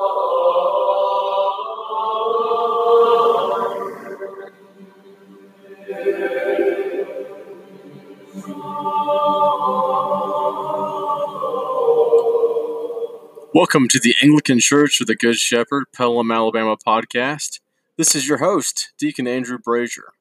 Welcome to the Anglican Church of the Good Shepherd, Pelham, Alabama podcast. This is your host, Deacon Andrew Brazier.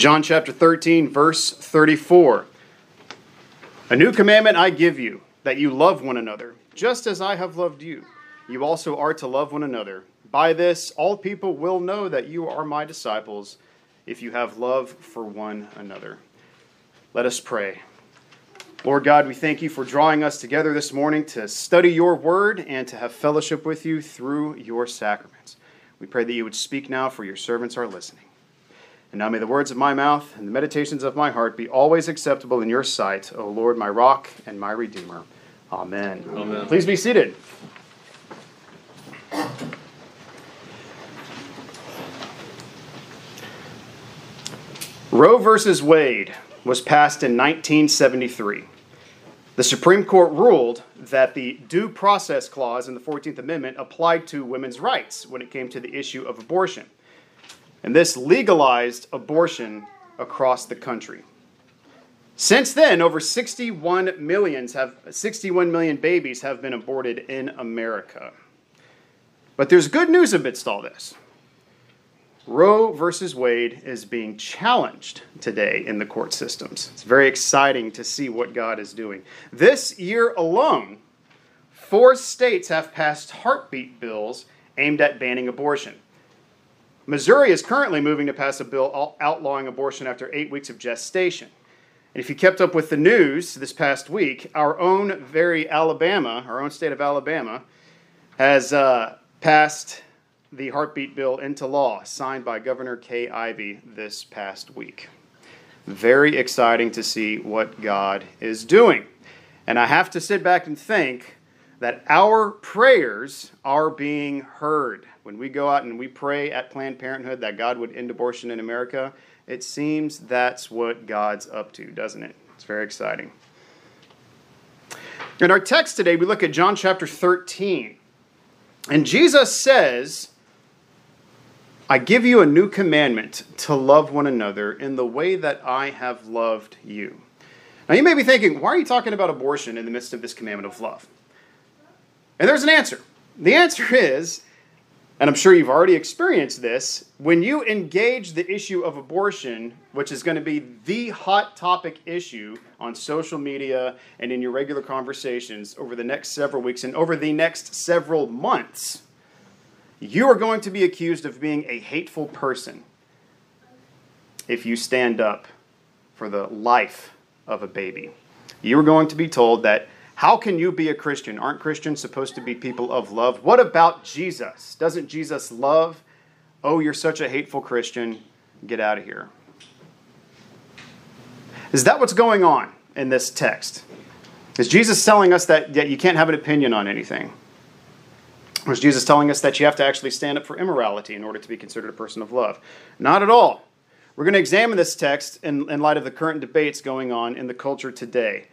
John chapter 13, verse 34. A new commandment I give you, that you love one another, just as I have loved you. You also are to love one another. By this, all people will know that you are my disciples, if you have love for one another. Let us pray. Lord God, we thank you for drawing us together this morning to study your word and to have fellowship with you through your sacraments. We pray that you would speak now, for your servants are listening. And now may the words of my mouth and the meditations of my heart be always acceptable in your sight, O Lord, my rock and my redeemer. Amen. Amen. Please be seated. Roe versus Wade was passed in 1973. The Supreme Court ruled that the Due Process Clause in the 14th Amendment applied to women's rights when it came to the issue of abortion. And this legalized abortion across the country. Since then, over 61 millions have 61 million babies have been aborted in America. But there's good news amidst all this. Roe versus Wade is being challenged today in the court systems. It's very exciting to see what God is doing. This year alone, four states have passed heartbeat bills aimed at banning abortion. Missouri is currently moving to pass a bill outlawing abortion after eight weeks of gestation. And if you kept up with the news this past week, our own very Alabama, our own state of Alabama, has uh, passed the heartbeat bill into law, signed by Governor Kay Ivey this past week. Very exciting to see what God is doing. And I have to sit back and think that our prayers are being heard. When we go out and we pray at Planned Parenthood that God would end abortion in America, it seems that's what God's up to, doesn't it? It's very exciting. In our text today, we look at John chapter 13. And Jesus says, I give you a new commandment to love one another in the way that I have loved you. Now, you may be thinking, why are you talking about abortion in the midst of this commandment of love? And there's an answer. The answer is, and I'm sure you've already experienced this, when you engage the issue of abortion, which is going to be the hot topic issue on social media and in your regular conversations over the next several weeks and over the next several months, you are going to be accused of being a hateful person if you stand up for the life of a baby. You are going to be told that how can you be a Christian? Aren't Christians supposed to be people of love? What about Jesus? Doesn't Jesus love? Oh, you're such a hateful Christian. Get out of here. Is that what's going on in this text? Is Jesus telling us that, that you can't have an opinion on anything? Or is Jesus telling us that you have to actually stand up for immorality in order to be considered a person of love? Not at all. We're going to examine this text in, in light of the current debates going on in the culture today.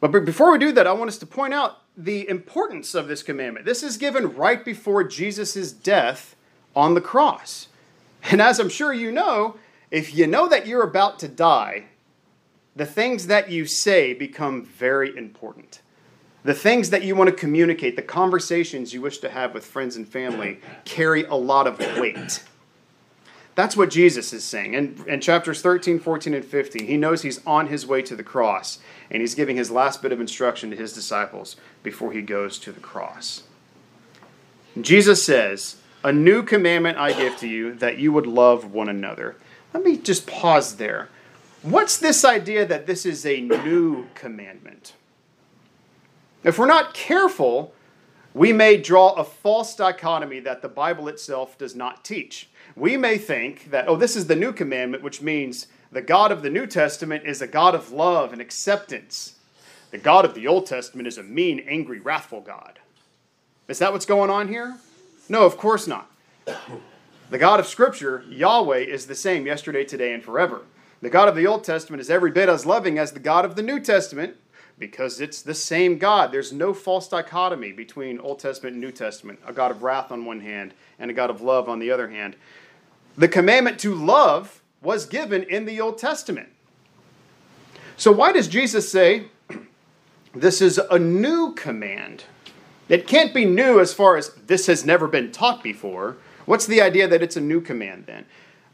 But before we do that, I want us to point out the importance of this commandment. This is given right before Jesus' death on the cross. And as I'm sure you know, if you know that you're about to die, the things that you say become very important. The things that you want to communicate, the conversations you wish to have with friends and family, carry a lot of weight. That's what Jesus is saying. In, in chapters 13, 14, and 15, he knows he's on his way to the cross, and he's giving his last bit of instruction to his disciples before he goes to the cross. Jesus says, A new commandment I give to you, that you would love one another. Let me just pause there. What's this idea that this is a new commandment? If we're not careful, we may draw a false dichotomy that the Bible itself does not teach we may think that, oh, this is the new commandment, which means the God of the New Testament is a God of love and acceptance. The God of the Old Testament is a mean, angry, wrathful God. Is that what's going on here? No, of course not. The God of Scripture, Yahweh, is the same yesterday, today, and forever. The God of the Old Testament is every bit as loving as the God of the New Testament because it's the same God. There's no false dichotomy between Old Testament and New Testament a God of wrath on one hand and a God of love on the other hand. The commandment to love was given in the Old Testament. So, why does Jesus say this is a new command? It can't be new as far as this has never been taught before. What's the idea that it's a new command then?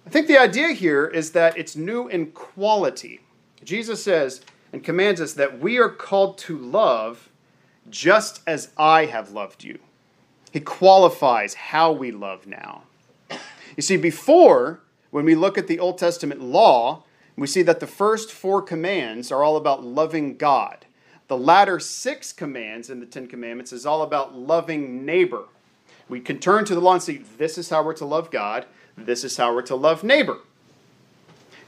I think the idea here is that it's new in quality. Jesus says and commands us that we are called to love just as I have loved you. He qualifies how we love now. You see, before, when we look at the Old Testament law, we see that the first four commands are all about loving God. The latter six commands in the Ten Commandments is all about loving neighbor. We can turn to the law and see this is how we're to love God, this is how we're to love neighbor.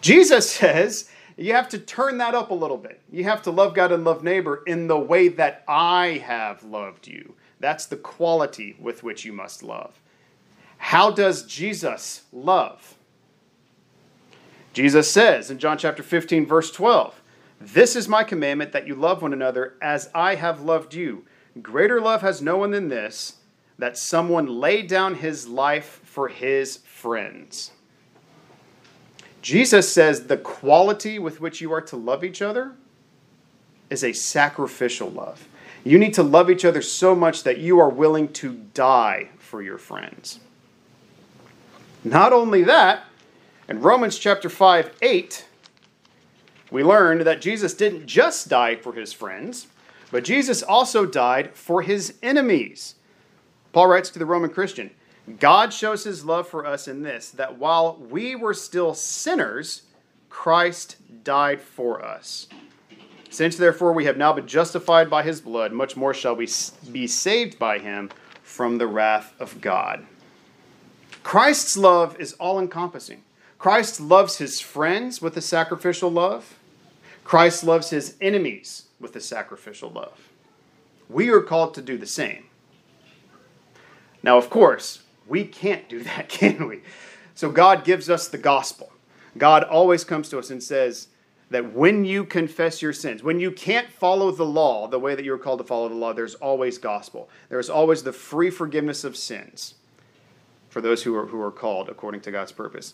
Jesus says you have to turn that up a little bit. You have to love God and love neighbor in the way that I have loved you. That's the quality with which you must love. How does Jesus love? Jesus says in John chapter 15, verse 12, This is my commandment that you love one another as I have loved you. Greater love has no one than this, that someone lay down his life for his friends. Jesus says the quality with which you are to love each other is a sacrificial love. You need to love each other so much that you are willing to die for your friends. Not only that, in Romans chapter 5, 8, we learned that Jesus didn't just die for his friends, but Jesus also died for his enemies. Paul writes to the Roman Christian God shows his love for us in this that while we were still sinners, Christ died for us. Since therefore we have now been justified by his blood, much more shall we be saved by him from the wrath of God. Christ's love is all encompassing. Christ loves his friends with a sacrificial love. Christ loves his enemies with a sacrificial love. We are called to do the same. Now, of course, we can't do that, can we? So God gives us the gospel. God always comes to us and says, that when you confess your sins, when you can't follow the law the way that you're called to follow the law, there's always gospel. There's always the free forgiveness of sins for those who are, who are called according to God's purpose.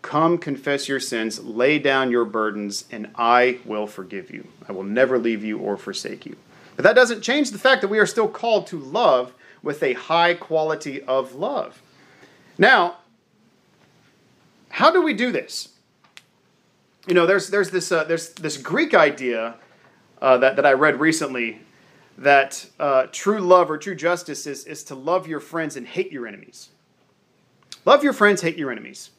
Come confess your sins, lay down your burdens, and I will forgive you. I will never leave you or forsake you. But that doesn't change the fact that we are still called to love with a high quality of love. Now, how do we do this? you know, there's there's this uh, there's this Greek idea uh, that that I read recently that uh, true love or true justice is is to love your friends and hate your enemies. Love your friends, hate your enemies.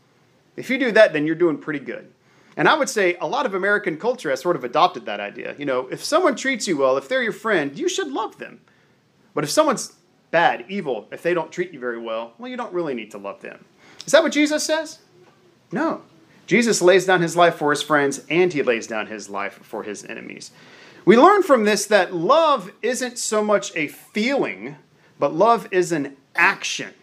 If you do that, then you're doing pretty good. And I would say a lot of American culture has sort of adopted that idea. You know, if someone treats you well, if they're your friend, you should love them. But if someone's bad, evil, if they don't treat you very well, well, you don't really need to love them. Is that what Jesus says? No. Jesus lays down his life for his friends and he lays down his life for his enemies. We learn from this that love isn't so much a feeling, but love is an action.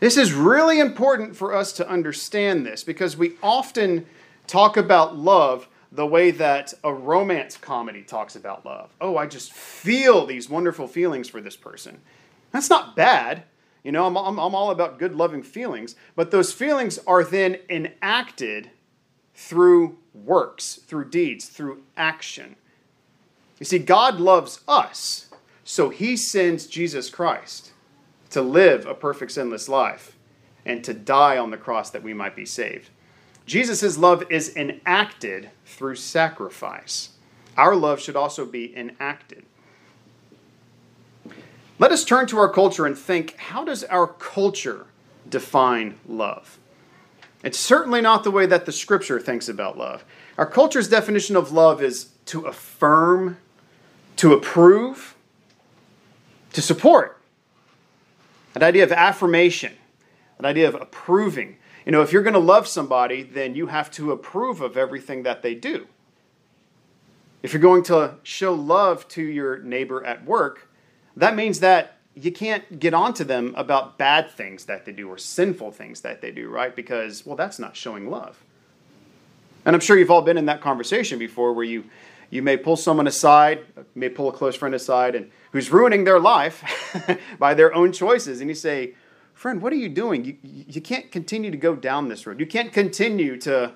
This is really important for us to understand this because we often talk about love the way that a romance comedy talks about love. Oh, I just feel these wonderful feelings for this person. That's not bad. You know, I'm, I'm, I'm all about good, loving feelings, but those feelings are then enacted through works, through deeds, through action. You see, God loves us, so he sends Jesus Christ to live a perfect, sinless life and to die on the cross that we might be saved. Jesus' love is enacted through sacrifice. Our love should also be enacted. Let us turn to our culture and think how does our culture define love? It's certainly not the way that the scripture thinks about love. Our culture's definition of love is to affirm, to approve, to support. That idea of affirmation, that idea of approving. You know, if you're going to love somebody, then you have to approve of everything that they do. If you're going to show love to your neighbor at work, that means that you can't get on to them about bad things that they do or sinful things that they do, right? Because, well, that's not showing love. And I'm sure you've all been in that conversation before where you, you may pull someone aside, may pull a close friend aside, and who's ruining their life by their own choices. And you say, Friend, what are you doing? You, you can't continue to go down this road. You can't continue to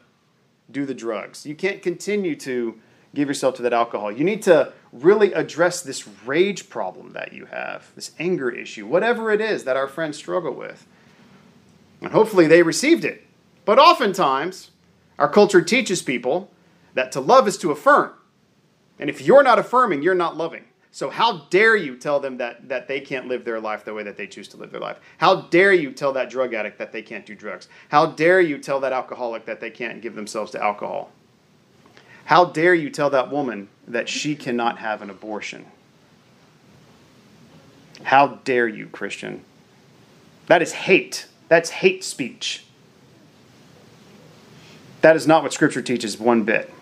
do the drugs. You can't continue to give yourself to that alcohol. You need to really address this rage problem that you have, this anger issue, whatever it is that our friends struggle with. And hopefully they received it. But oftentimes, our culture teaches people that to love is to affirm. And if you're not affirming, you're not loving. So how dare you tell them that, that they can't live their life the way that they choose to live their life? How dare you tell that drug addict that they can't do drugs? How dare you tell that alcoholic that they can't give themselves to alcohol? How dare you tell that woman that she cannot have an abortion? How dare you, Christian? That is hate. That's hate speech. That is not what Scripture teaches one bit.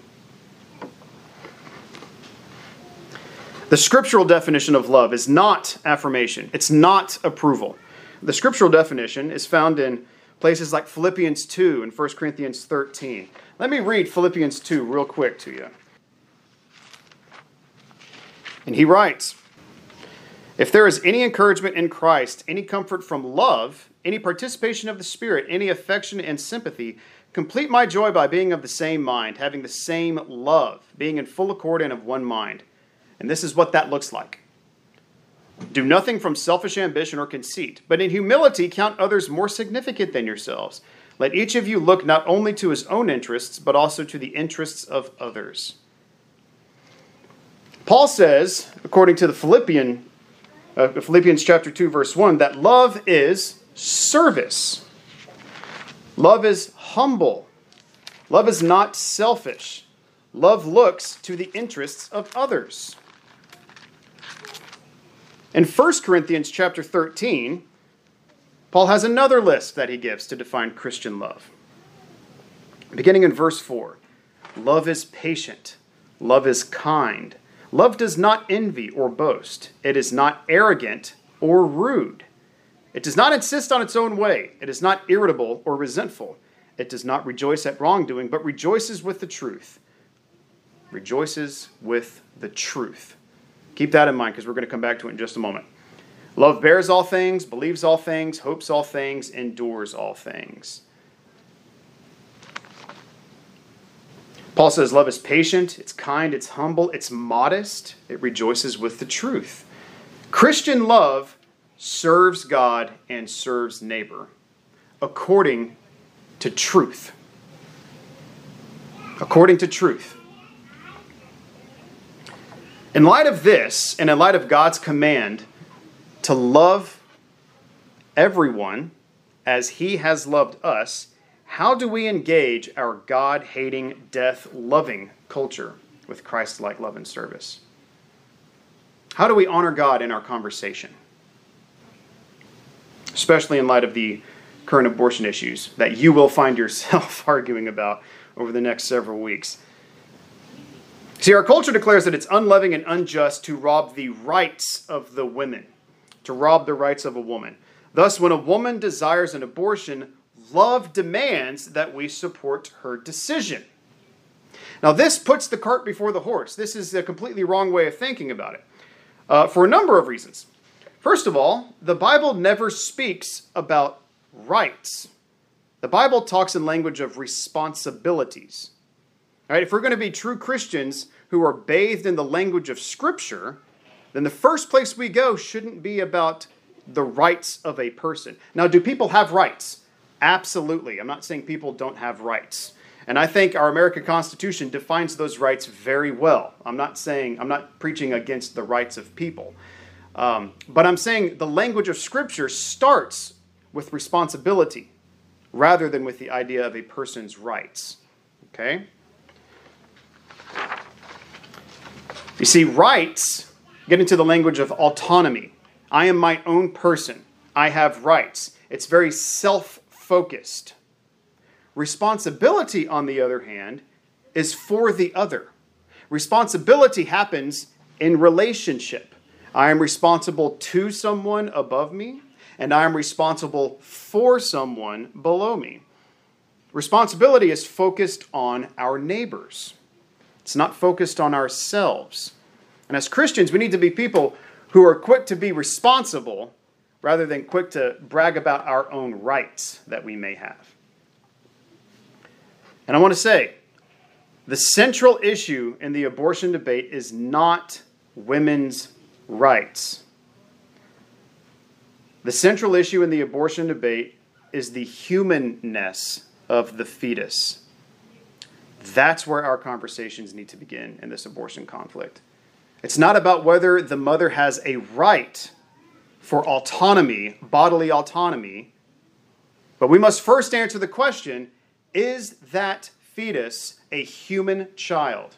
The scriptural definition of love is not affirmation, it's not approval. The scriptural definition is found in places like Philippians 2 and 1 Corinthians 13. Let me read Philippians 2 real quick to you. And he writes If there is any encouragement in Christ, any comfort from love, any participation of the Spirit, any affection and sympathy, complete my joy by being of the same mind, having the same love, being in full accord and of one mind. And this is what that looks like. Do nothing from selfish ambition or conceit, but in humility count others more significant than yourselves. Let each of you look not only to his own interests, but also to the interests of others. Paul says, according to the Philippian, uh, Philippians chapter 2, verse 1, that love is service. Love is humble. Love is not selfish. Love looks to the interests of others. In 1 Corinthians chapter 13, Paul has another list that he gives to define Christian love. Beginning in verse 4 Love is patient, love is kind, love does not envy or boast, it is not arrogant or rude. It does not insist on its own way, it is not irritable or resentful. It does not rejoice at wrongdoing, but rejoices with the truth. Rejoices with the truth. Keep that in mind because we're going to come back to it in just a moment. Love bears all things, believes all things, hopes all things, endures all things. Paul says love is patient, it's kind, it's humble, it's modest, it rejoices with the truth. Christian love serves God and serves neighbor according to truth. According to truth. In light of this, and in light of God's command to love everyone as he has loved us, how do we engage our God hating, death loving culture with Christ like love and service? How do we honor God in our conversation? Especially in light of the current abortion issues that you will find yourself arguing about over the next several weeks. See, our culture declares that it's unloving and unjust to rob the rights of the women to rob the rights of a woman. Thus, when a woman desires an abortion, love demands that we support her decision. Now, this puts the cart before the horse. This is a completely wrong way of thinking about it uh, for a number of reasons. First of all, the Bible never speaks about rights. The Bible talks in language of responsibilities. If we're going to be true Christians who are bathed in the language of Scripture, then the first place we go shouldn't be about the rights of a person. Now, do people have rights? Absolutely. I'm not saying people don't have rights. And I think our American Constitution defines those rights very well. I'm not saying, I'm not preaching against the rights of people. Um, but I'm saying the language of Scripture starts with responsibility rather than with the idea of a person's rights. Okay? You see, rights get into the language of autonomy. I am my own person. I have rights. It's very self focused. Responsibility, on the other hand, is for the other. Responsibility happens in relationship. I am responsible to someone above me, and I am responsible for someone below me. Responsibility is focused on our neighbors, it's not focused on ourselves. And as Christians, we need to be people who are quick to be responsible rather than quick to brag about our own rights that we may have. And I want to say the central issue in the abortion debate is not women's rights. The central issue in the abortion debate is the humanness of the fetus. That's where our conversations need to begin in this abortion conflict. It's not about whether the mother has a right for autonomy, bodily autonomy, but we must first answer the question is that fetus a human child?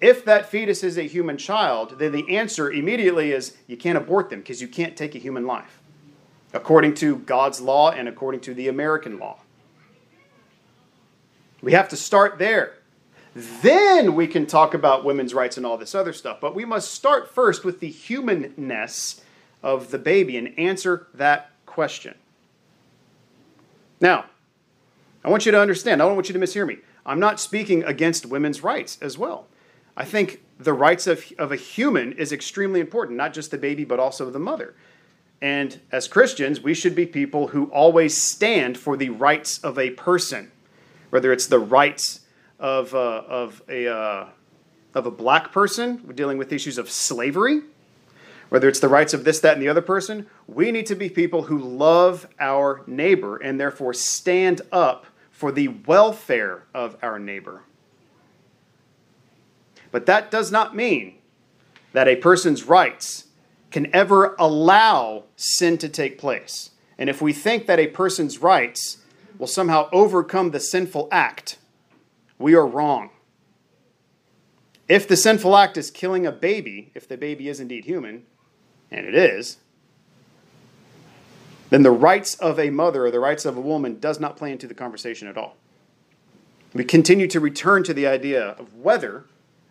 If that fetus is a human child, then the answer immediately is you can't abort them because you can't take a human life, according to God's law and according to the American law. We have to start there. Then we can talk about women's rights and all this other stuff. But we must start first with the humanness of the baby and answer that question. Now, I want you to understand, I don't want you to mishear me. I'm not speaking against women's rights as well. I think the rights of, of a human is extremely important, not just the baby, but also the mother. And as Christians, we should be people who always stand for the rights of a person, whether it's the rights of, uh, of, a, uh, of a black person we're dealing with issues of slavery, whether it's the rights of this, that, and the other person. We need to be people who love our neighbor and therefore stand up for the welfare of our neighbor. But that does not mean that a person's rights can ever allow sin to take place. And if we think that a person's rights will somehow overcome the sinful act, we are wrong. If the sinful act is killing a baby, if the baby is indeed human, and it is, then the rights of a mother or the rights of a woman does not play into the conversation at all. We continue to return to the idea of whether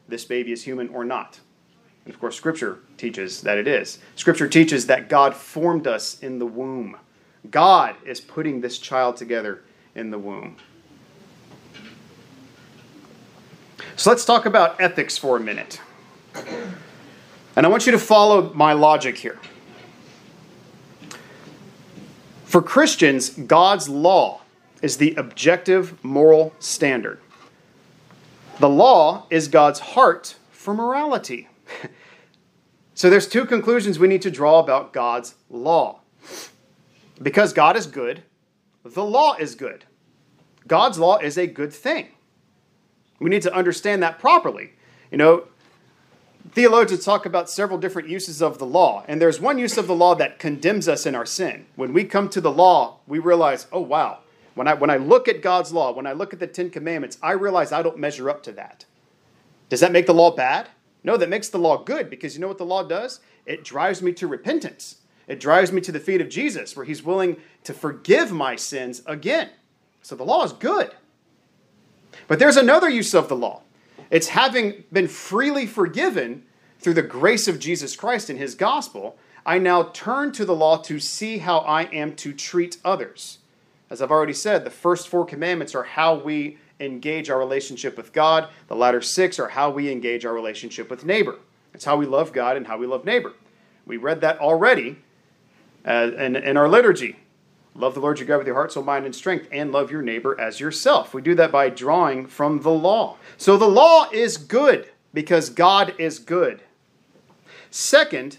this baby is human or not. And of course, Scripture teaches that it is. Scripture teaches that God formed us in the womb. God is putting this child together in the womb. So let's talk about ethics for a minute. And I want you to follow my logic here. For Christians, God's law is the objective moral standard. The law is God's heart for morality. so there's two conclusions we need to draw about God's law. Because God is good, the law is good. God's law is a good thing. We need to understand that properly. You know, theologians talk about several different uses of the law, and there's one use of the law that condemns us in our sin. When we come to the law, we realize, oh, wow, when I, when I look at God's law, when I look at the Ten Commandments, I realize I don't measure up to that. Does that make the law bad? No, that makes the law good because you know what the law does? It drives me to repentance. It drives me to the feet of Jesus where he's willing to forgive my sins again. So the law is good. But there's another use of the law. It's having been freely forgiven through the grace of Jesus Christ in his gospel, I now turn to the law to see how I am to treat others. As I've already said, the first four commandments are how we engage our relationship with God, the latter six are how we engage our relationship with neighbor. It's how we love God and how we love neighbor. We read that already uh, in, in our liturgy. Love the Lord your God with your heart, soul, mind, and strength, and love your neighbor as yourself. We do that by drawing from the law. So the law is good because God is good. Second,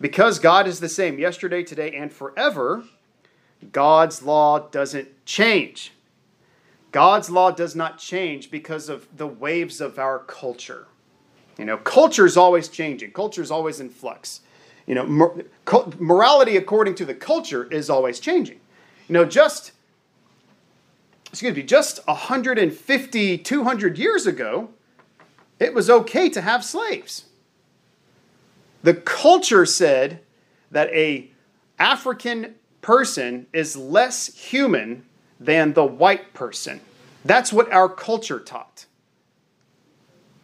because God is the same yesterday, today, and forever, God's law doesn't change. God's law does not change because of the waves of our culture. You know, culture is always changing, culture is always in flux. You know, morality according to the culture is always changing. You know, just excuse me, just 150, 200 years ago, it was okay to have slaves. The culture said that a African person is less human than the white person. That's what our culture taught.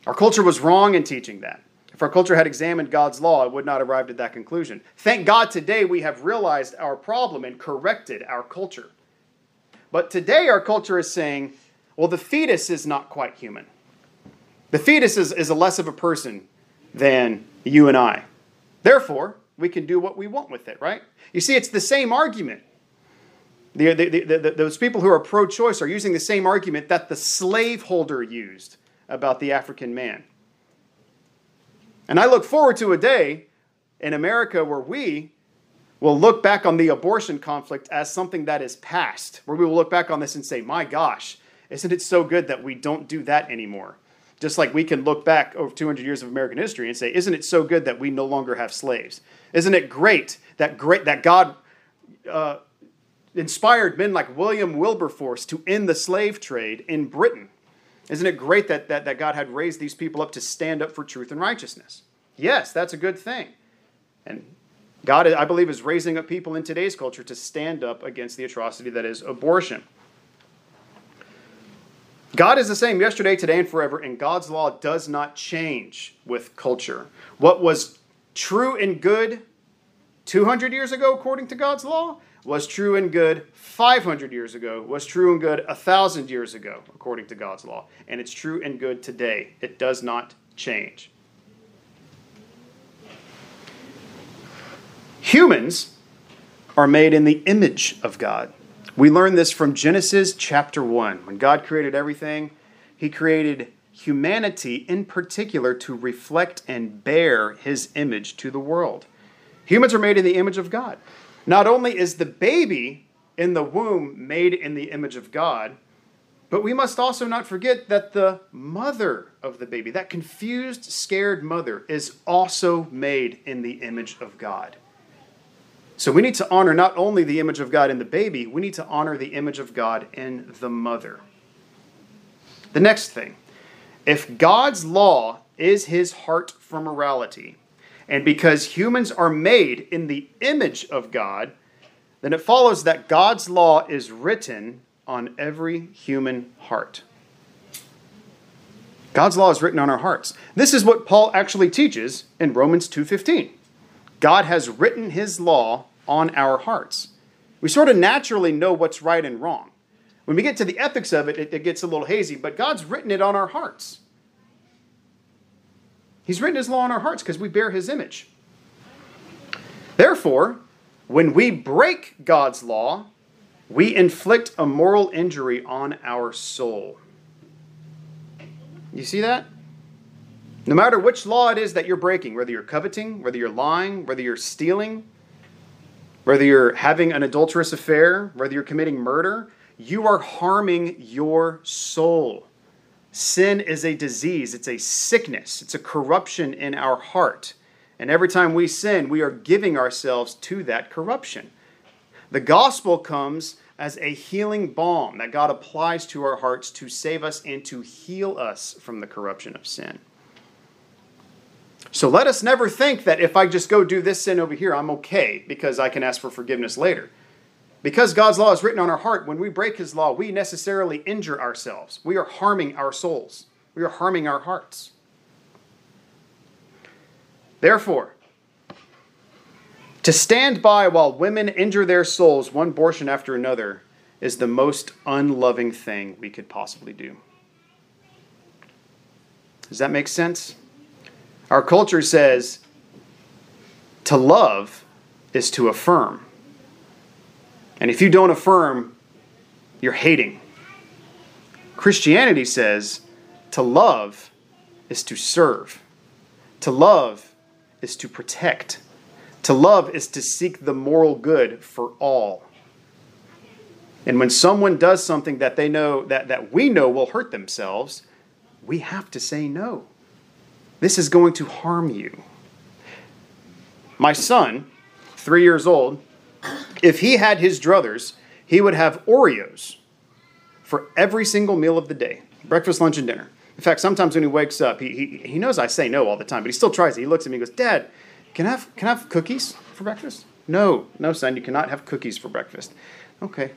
Our culture was wrong in teaching that. If our culture had examined God's law, it would not have arrived at that conclusion. Thank God today we have realized our problem and corrected our culture. But today our culture is saying, well, the fetus is not quite human. The fetus is, is a less of a person than you and I. Therefore, we can do what we want with it, right? You see, it's the same argument. The, the, the, those people who are pro choice are using the same argument that the slaveholder used about the African man. And I look forward to a day in America where we will look back on the abortion conflict as something that is past, where we will look back on this and say, my gosh, isn't it so good that we don't do that anymore? Just like we can look back over 200 years of American history and say, isn't it so good that we no longer have slaves? Isn't it great that great that God uh, inspired men like William Wilberforce to end the slave trade in Britain? Isn't it great that, that, that God had raised these people up to stand up for truth and righteousness? Yes, that's a good thing. And God, I believe, is raising up people in today's culture to stand up against the atrocity that is abortion. God is the same yesterday, today, and forever, and God's law does not change with culture. What was true and good 200 years ago, according to God's law, was true and good 500 years ago, was true and good 1,000 years ago, according to God's law. And it's true and good today. It does not change. Humans are made in the image of God. We learn this from Genesis chapter 1. When God created everything, He created humanity in particular to reflect and bear His image to the world. Humans are made in the image of God. Not only is the baby in the womb made in the image of God, but we must also not forget that the mother of the baby, that confused, scared mother, is also made in the image of God. So we need to honor not only the image of God in the baby, we need to honor the image of God in the mother. The next thing if God's law is his heart for morality, and because humans are made in the image of God, then it follows that God's law is written on every human heart. God's law is written on our hearts. This is what Paul actually teaches in Romans 2:15. God has written his law on our hearts. We sort of naturally know what's right and wrong. When we get to the ethics of it, it, it gets a little hazy, but God's written it on our hearts. He's written his law on our hearts because we bear his image. Therefore, when we break God's law, we inflict a moral injury on our soul. You see that? No matter which law it is that you're breaking, whether you're coveting, whether you're lying, whether you're stealing, whether you're having an adulterous affair, whether you're committing murder, you are harming your soul. Sin is a disease, it's a sickness, it's a corruption in our heart. And every time we sin, we are giving ourselves to that corruption. The gospel comes as a healing balm that God applies to our hearts to save us and to heal us from the corruption of sin. So let us never think that if I just go do this sin over here, I'm okay because I can ask for forgiveness later. Because God's law is written on our heart, when we break His law, we necessarily injure ourselves. We are harming our souls, we are harming our hearts. Therefore, to stand by while women injure their souls, one abortion after another, is the most unloving thing we could possibly do. Does that make sense? Our culture says to love is to affirm. And if you don't affirm, you're hating. Christianity says to love is to serve. To love is to protect. To love is to seek the moral good for all. And when someone does something that they know that, that we know will hurt themselves, we have to say no. This is going to harm you. My son, three years old, if he had his druthers, he would have Oreos for every single meal of the day breakfast, lunch, and dinner. In fact, sometimes when he wakes up, he, he, he knows I say no all the time, but he still tries it. He looks at me and goes, Dad, can I have, can I have cookies for breakfast? No, no, son, you cannot have cookies for breakfast. Okay.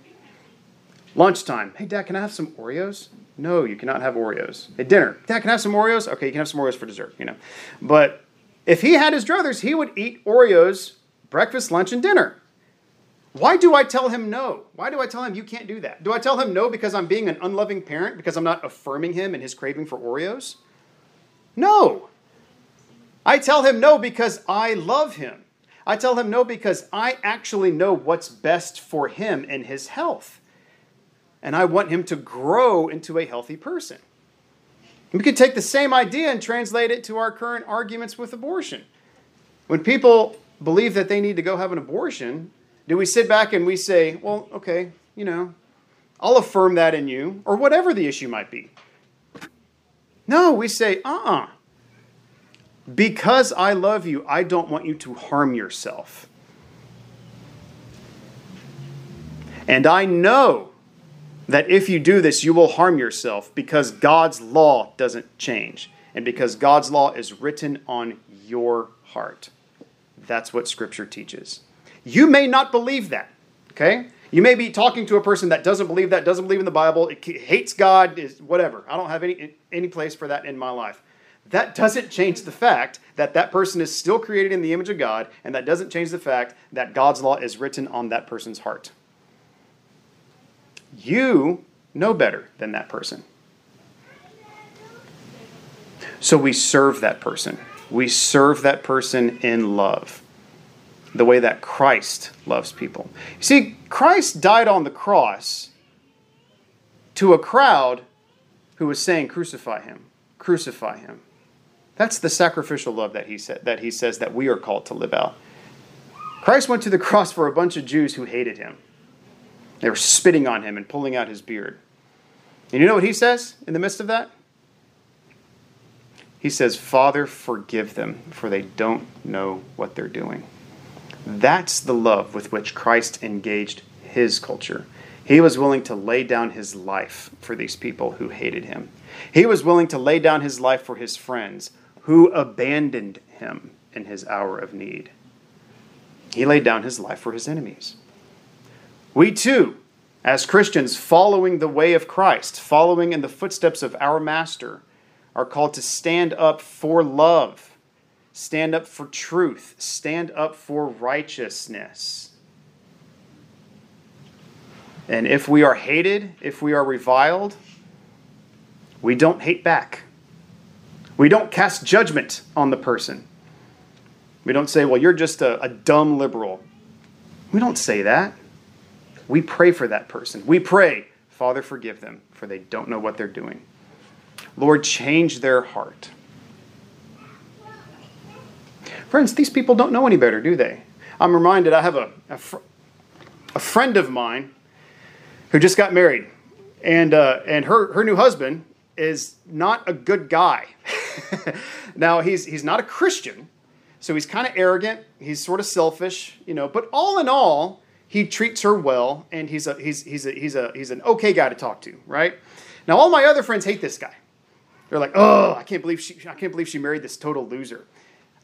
Lunchtime. Hey, Dad, can I have some Oreos? No, you cannot have Oreos. At dinner. Dad, can I have some Oreos? Okay, you can have some Oreos for dessert, you know. But if he had his druthers, he would eat Oreos breakfast, lunch, and dinner. Why do I tell him no? Why do I tell him you can't do that? Do I tell him no because I'm being an unloving parent, because I'm not affirming him in his craving for Oreos? No. I tell him no because I love him. I tell him no because I actually know what's best for him and his health. And I want him to grow into a healthy person. We could take the same idea and translate it to our current arguments with abortion. When people believe that they need to go have an abortion, do we sit back and we say, well, okay, you know, I'll affirm that in you, or whatever the issue might be? No, we say, uh uh Because I love you, I don't want you to harm yourself. And I know that if you do this, you will harm yourself because God's law doesn't change and because God's law is written on your heart. That's what Scripture teaches. You may not believe that, okay? You may be talking to a person that doesn't believe that, doesn't believe in the Bible, hates God, is whatever. I don't have any any place for that in my life. That doesn't change the fact that that person is still created in the image of God, and that doesn't change the fact that God's law is written on that person's heart. You know better than that person. So we serve that person. We serve that person in love the way that Christ loves people. You see, Christ died on the cross to a crowd who was saying, Crucify him, crucify him. That's the sacrificial love that he, said, that he says that we are called to live out. Christ went to the cross for a bunch of Jews who hated him. They were spitting on him and pulling out his beard. And you know what he says in the midst of that? He says, Father, forgive them, for they don't know what they're doing. That's the love with which Christ engaged his culture. He was willing to lay down his life for these people who hated him. He was willing to lay down his life for his friends who abandoned him in his hour of need. He laid down his life for his enemies. We too, as Christians following the way of Christ, following in the footsteps of our Master, are called to stand up for love stand up for truth, stand up for righteousness. And if we are hated, if we are reviled, we don't hate back. We don't cast judgment on the person. We don't say, well, you're just a, a, dumb liberal. We don't say that. We pray for that person. We pray, Father, forgive them, for they don't know what they're doing. Lord, change their heart. Friends, these people don't know any better, do they? I'm reminded, I have a, a, fr- a friend of mine who just got married, and, uh, and her, her new husband is not a good guy. now, he's, he's not a Christian, so he's kind of arrogant, he's sort of selfish, you know, but all in all, he treats her well, and he's, a, he's, he's, a, he's, a, he's an okay guy to talk to, right? Now, all my other friends hate this guy. They're like, oh, I can't believe she, I can't believe she married this total loser.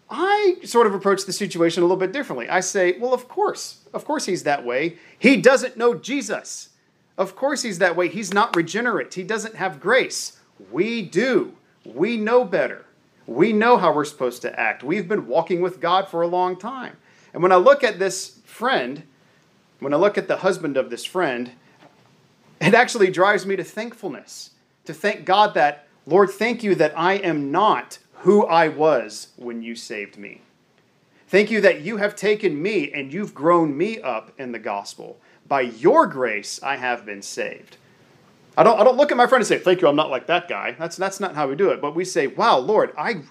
I sort of approach the situation a little bit differently. I say, well, of course, of course he's that way. He doesn't know Jesus. Of course he's that way. He's not regenerate. He doesn't have grace. We do. We know better. We know how we're supposed to act. We've been walking with God for a long time. And when I look at this friend, when I look at the husband of this friend, it actually drives me to thankfulness, to thank God that, Lord, thank you that I am not who I was when you saved me. Thank you that you have taken me and you've grown me up in the gospel. By your grace, I have been saved. I don't, I don't look at my friend and say, Thank you, I'm not like that guy. That's, that's not how we do it. But we say, Wow, Lord, I,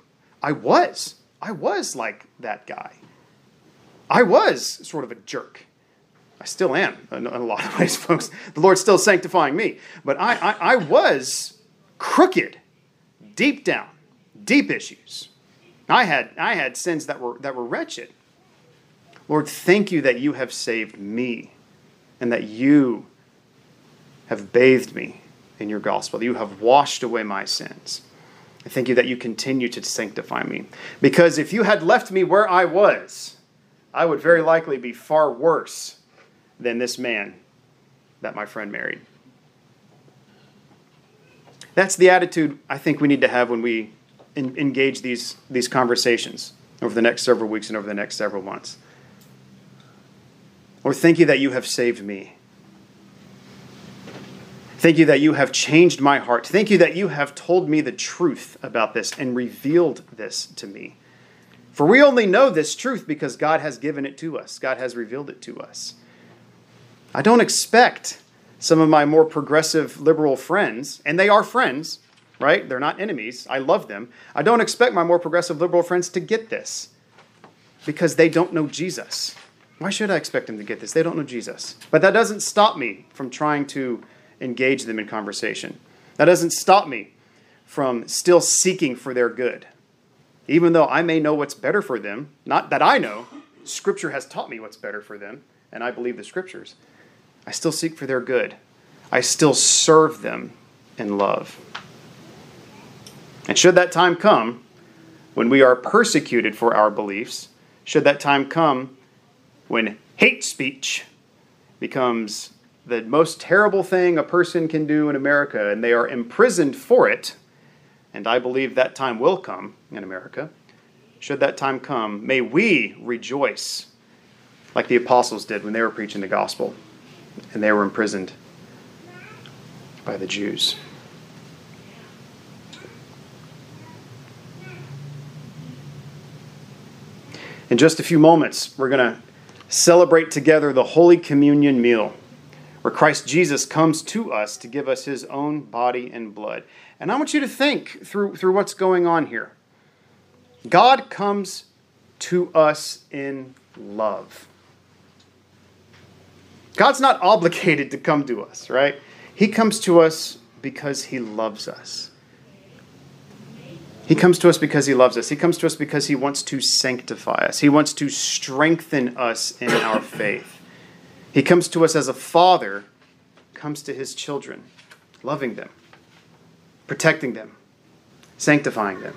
I was. I was like that guy. I was sort of a jerk. I still am in a lot of ways, folks. The Lord's still sanctifying me. But I, I, I was crooked deep down deep issues. I had, I had sins that were, that were wretched. Lord, thank you that you have saved me and that you have bathed me in your gospel, you have washed away my sins. I thank you that you continue to sanctify me. Because if you had left me where I was, I would very likely be far worse than this man that my friend married. That's the attitude I think we need to have when we in, engage these, these conversations over the next several weeks and over the next several months. Lord, thank you that you have saved me. Thank you that you have changed my heart. Thank you that you have told me the truth about this and revealed this to me. For we only know this truth because God has given it to us, God has revealed it to us. I don't expect some of my more progressive liberal friends, and they are friends, right? They're not enemies. I love them. I don't expect my more progressive liberal friends to get this because they don't know Jesus. Why should I expect them to get this? They don't know Jesus. But that doesn't stop me from trying to engage them in conversation. That doesn't stop me from still seeking for their good. Even though I may know what's better for them, not that I know, Scripture has taught me what's better for them, and I believe the Scriptures. I still seek for their good. I still serve them in love. And should that time come, when we are persecuted for our beliefs, should that time come when hate speech becomes the most terrible thing a person can do in America and they are imprisoned for it, and I believe that time will come in America, should that time come, may we rejoice like the apostles did when they were preaching the gospel and they were imprisoned by the Jews. In just a few moments, we're going to celebrate together the Holy Communion meal, where Christ Jesus comes to us to give us his own body and blood. And I want you to think through, through what's going on here. God comes to us in love. God's not obligated to come to us, right? He comes to us because he loves us. He comes to us because he loves us. He comes to us because he wants to sanctify us. He wants to strengthen us in our faith. He comes to us as a father comes to his children, loving them, protecting them, sanctifying them.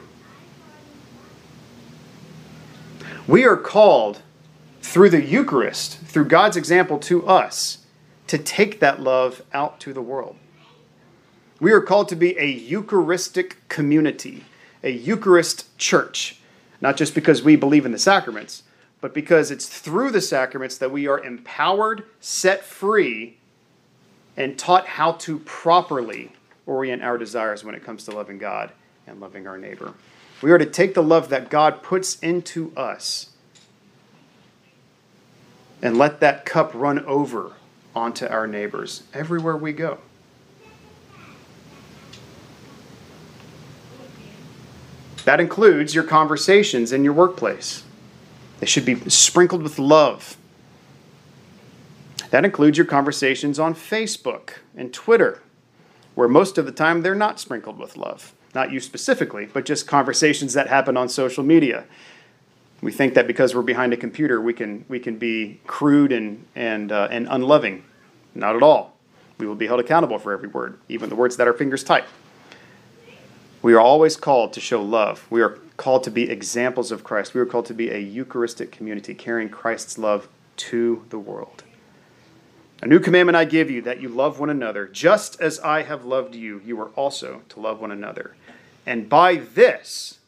We are called through the Eucharist, through God's example to us, to take that love out to the world. We are called to be a Eucharistic community a Eucharist church, not just because we believe in the sacraments, but because it's through the sacraments that we are empowered, set free, and taught how to properly orient our desires when it comes to loving God and loving our neighbor. We are to take the love that God puts into us and let that cup run over onto our neighbors everywhere we go. That includes your conversations in your workplace. They should be sprinkled with love. That includes your conversations on Facebook and Twitter, where most of the time they're not sprinkled with love. Not you specifically, but just conversations that happen on social media. We think that because we're behind a computer, we can, we can be crude and, and, uh, and unloving. Not at all. We will be held accountable for every word, even the words that our fingers type. We are always called to show love. We are called to be examples of Christ. We are called to be a Eucharistic community, carrying Christ's love to the world. A new commandment I give you that you love one another, just as I have loved you, you are also to love one another. And by this,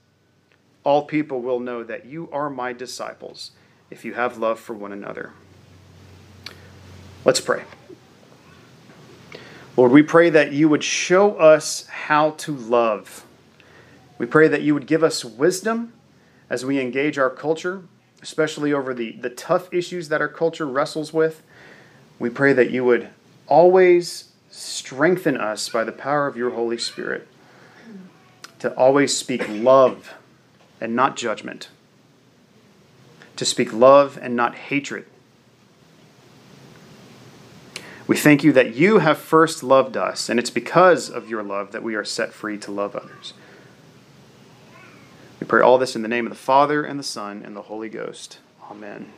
all people will know that you are my disciples if you have love for one another. Let's pray. Lord, we pray that you would show us how to love. We pray that you would give us wisdom as we engage our culture, especially over the, the tough issues that our culture wrestles with. We pray that you would always strengthen us by the power of your Holy Spirit to always speak love and not judgment, to speak love and not hatred we thank you that you have first loved us, and it's because of your love that we are set free to love others. We pray all this in the name of the Father, and the Son, and the Holy Ghost. Amen.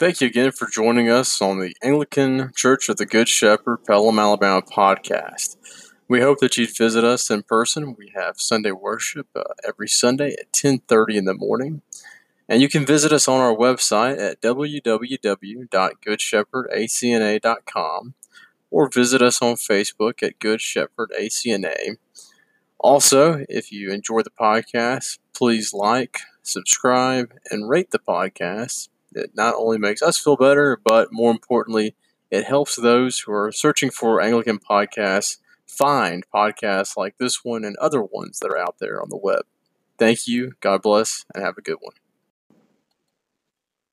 Thank you again for joining us on the Anglican Church of the Good Shepherd, Pelham, Alabama podcast. We hope that you'd visit us in person. We have Sunday worship uh, every Sunday at 10:30 in the morning. And you can visit us on our website at www.goodshepherdacna.com, or visit us on Facebook at Good Shepherd ACNA. Also, if you enjoy the podcast, please like, subscribe, and rate the podcast. It not only makes us feel better, but more importantly, it helps those who are searching for Anglican podcasts find podcasts like this one and other ones that are out there on the web. Thank you, God bless, and have a good one.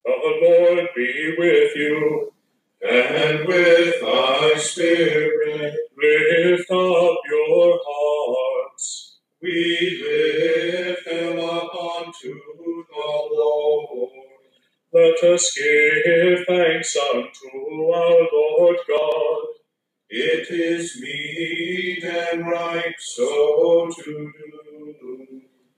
The Lord be with you, and with thy spirit. Lift up your hearts. We lift them up unto the Lord. Let us give thanks unto our Lord God. It is meet and right so to do.